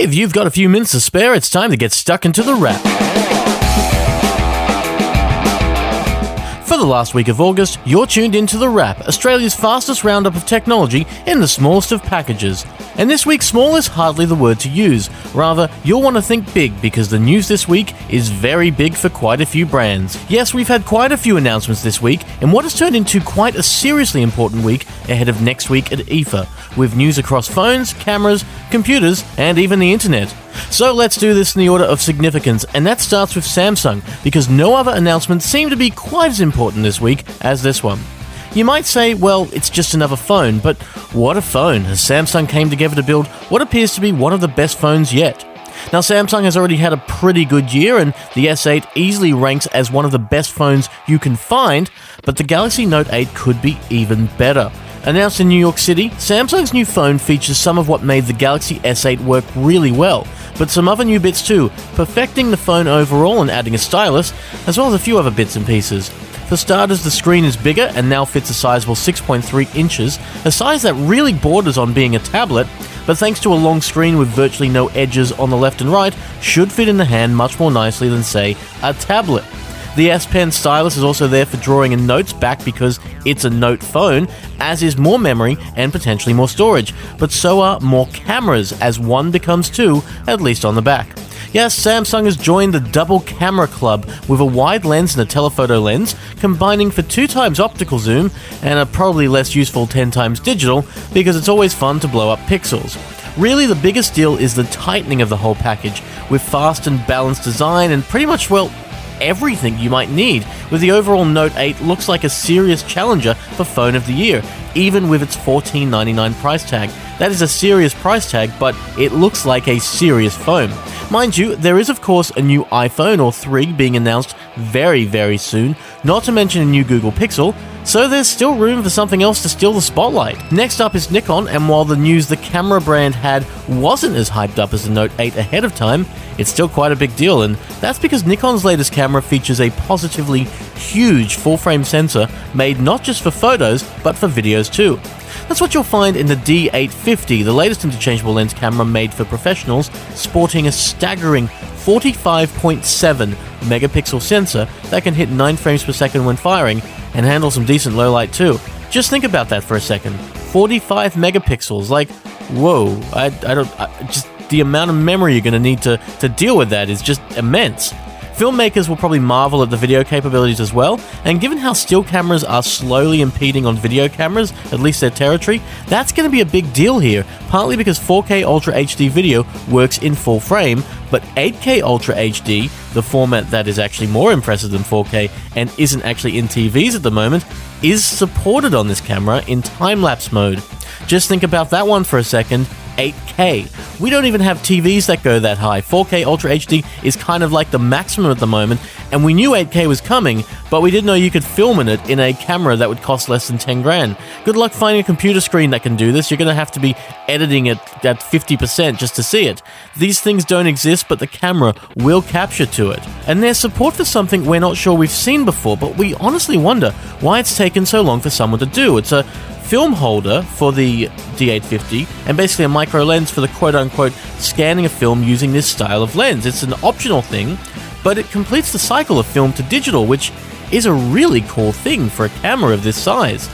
If you've got a few minutes to spare, it's time to get stuck into the wrap. For the last week of August, you're tuned into The Wrap, Australia's fastest roundup of technology in the smallest of packages. And this week, small is hardly the word to use. Rather, you'll want to think big because the news this week is very big for quite a few brands. Yes, we've had quite a few announcements this week, and what has turned into quite a seriously important week ahead of next week at IFA, with news across phones, cameras, computers, and even the internet. So let's do this in the order of significance, and that starts with Samsung, because no other announcements seem to be quite as important this week as this one. You might say, well, it's just another phone, but what a phone, as Samsung came together to build what appears to be one of the best phones yet. Now, Samsung has already had a pretty good year, and the S8 easily ranks as one of the best phones you can find, but the Galaxy Note 8 could be even better. Announced in New York City, Samsung's new phone features some of what made the Galaxy S8 work really well, but some other new bits too, perfecting the phone overall and adding a stylus, as well as a few other bits and pieces. For starters, the screen is bigger and now fits a sizable 6.3 inches, a size that really borders on being a tablet, but thanks to a long screen with virtually no edges on the left and right, should fit in the hand much more nicely than, say, a tablet. The S Pen stylus is also there for drawing in notes back because it's a note phone, as is more memory and potentially more storage, but so are more cameras as one becomes two, at least on the back. Yes, Samsung has joined the double camera club with a wide lens and a telephoto lens, combining for two times optical zoom and a probably less useful 10 times digital because it's always fun to blow up pixels. Really, the biggest deal is the tightening of the whole package, with fast and balanced design and pretty much, well, everything you might need, with the overall Note 8 looks like a serious challenger for Phone of the Year, even with its $14.99 price tag. That is a serious price tag, but it looks like a serious phone. Mind you, there is of course a new iPhone or 3 being announced very, very soon, not to mention a new Google Pixel, so there's still room for something else to steal the spotlight. Next up is Nikon, and while the news the camera brand had wasn't as hyped up as the Note 8 ahead of time, it's still quite a big deal, and that's because Nikon's latest camera features a positively huge full frame sensor made not just for photos, but for videos too. That's what you'll find in the D850, the latest interchangeable lens camera made for professionals, sporting a staggering 45.7 megapixel sensor that can hit 9 frames per second when firing and handle some decent low light too. Just think about that for a second. 45 megapixels, like, whoa, I, I don't, I, just the amount of memory you're going to need to, to deal with that is just immense. Filmmakers will probably marvel at the video capabilities as well, and given how still cameras are slowly impeding on video cameras, at least their territory, that's going to be a big deal here, partly because 4K Ultra HD video works in full frame, but 8K Ultra HD, the format that is actually more impressive than 4K and isn't actually in TVs at the moment, is supported on this camera in time lapse mode. Just think about that one for a second 8K. We don't even have TVs that go that high. 4K Ultra HD is kind of like the maximum at the moment, and we knew 8K was coming, but we didn't know you could film in it in a camera that would cost less than 10 grand. Good luck finding a computer screen that can do this. You're going to have to be editing it at 50% just to see it. These things don't exist, but the camera will capture to it. And there's support for something we're not sure we've seen before, but we honestly wonder why it's taken so long for someone to do. It's a film holder for the D850 and basically a micro lens for the quote unquote scanning a film using this style of lens. It's an optional thing, but it completes the cycle of film to digital, which is a really cool thing for a camera of this size.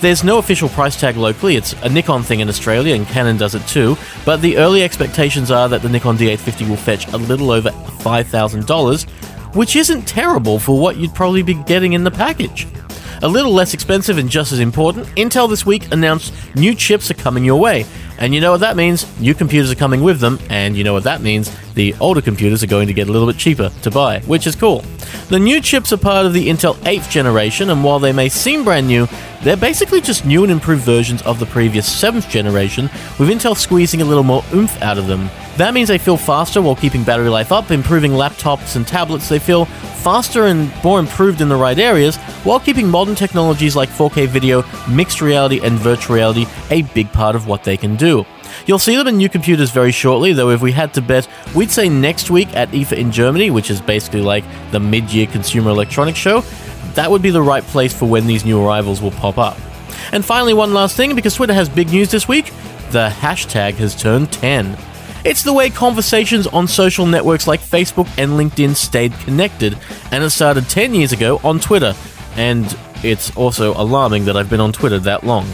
There's no official price tag locally, it's a Nikon thing in Australia and Canon does it too, but the early expectations are that the Nikon D850 will fetch a little over $5,000, which isn't terrible for what you'd probably be getting in the package. A little less expensive and just as important, Intel this week announced new chips are coming your way. And you know what that means? New computers are coming with them, and you know what that means? The older computers are going to get a little bit cheaper to buy, which is cool. The new chips are part of the Intel 8th generation, and while they may seem brand new, they're basically just new and improved versions of the previous 7th generation, with Intel squeezing a little more oomph out of them. That means they feel faster while keeping battery life up, improving laptops and tablets. They feel faster and more improved in the right areas, while keeping modern technologies like 4K video, mixed reality, and virtual reality a big part of what they can do. You'll see them in new computers very shortly, though if we had to bet, we'd say next week at IFA in Germany, which is basically like the mid year consumer electronics show, that would be the right place for when these new arrivals will pop up. And finally, one last thing because Twitter has big news this week the hashtag has turned 10. It's the way conversations on social networks like Facebook and LinkedIn stayed connected, and it started 10 years ago on Twitter. And it's also alarming that I've been on Twitter that long.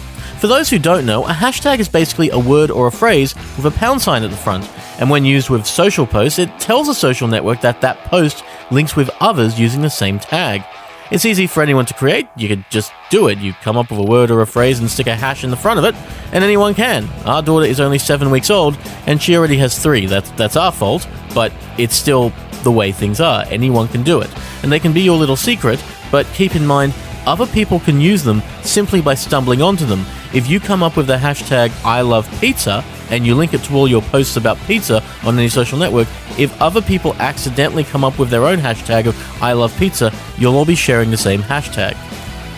For those who don't know, a hashtag is basically a word or a phrase with a pound sign at the front, and when used with social posts, it tells a social network that that post links with others using the same tag. It's easy for anyone to create, you could just do it. You come up with a word or a phrase and stick a hash in the front of it, and anyone can. Our daughter is only seven weeks old, and she already has three. That's, that's our fault, but it's still the way things are. Anyone can do it. And they can be your little secret, but keep in mind, other people can use them simply by stumbling onto them. If you come up with the hashtag I love pizza and you link it to all your posts about pizza on any social network, if other people accidentally come up with their own hashtag of I love pizza, you'll all be sharing the same hashtag.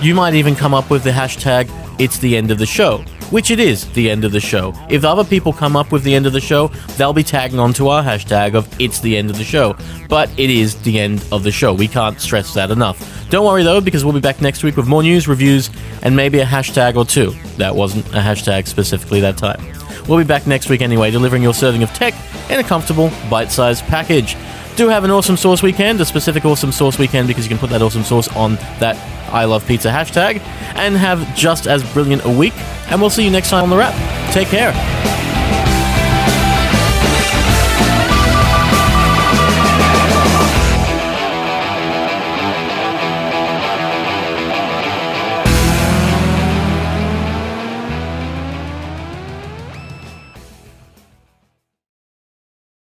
You might even come up with the hashtag it's the end of the show, which it is the end of the show. If other people come up with the end of the show, they'll be tagging onto our hashtag of it's the end of the show. But it is the end of the show. We can't stress that enough. Don't worry though, because we'll be back next week with more news, reviews, and maybe a hashtag or two. That wasn't a hashtag specifically that time. We'll be back next week anyway, delivering your serving of tech in a comfortable, bite sized package. Do have an awesome sauce weekend, a specific awesome sauce weekend, because you can put that awesome sauce on that I love pizza hashtag, and have just as brilliant a week. And we'll see you next time on the wrap. Take care.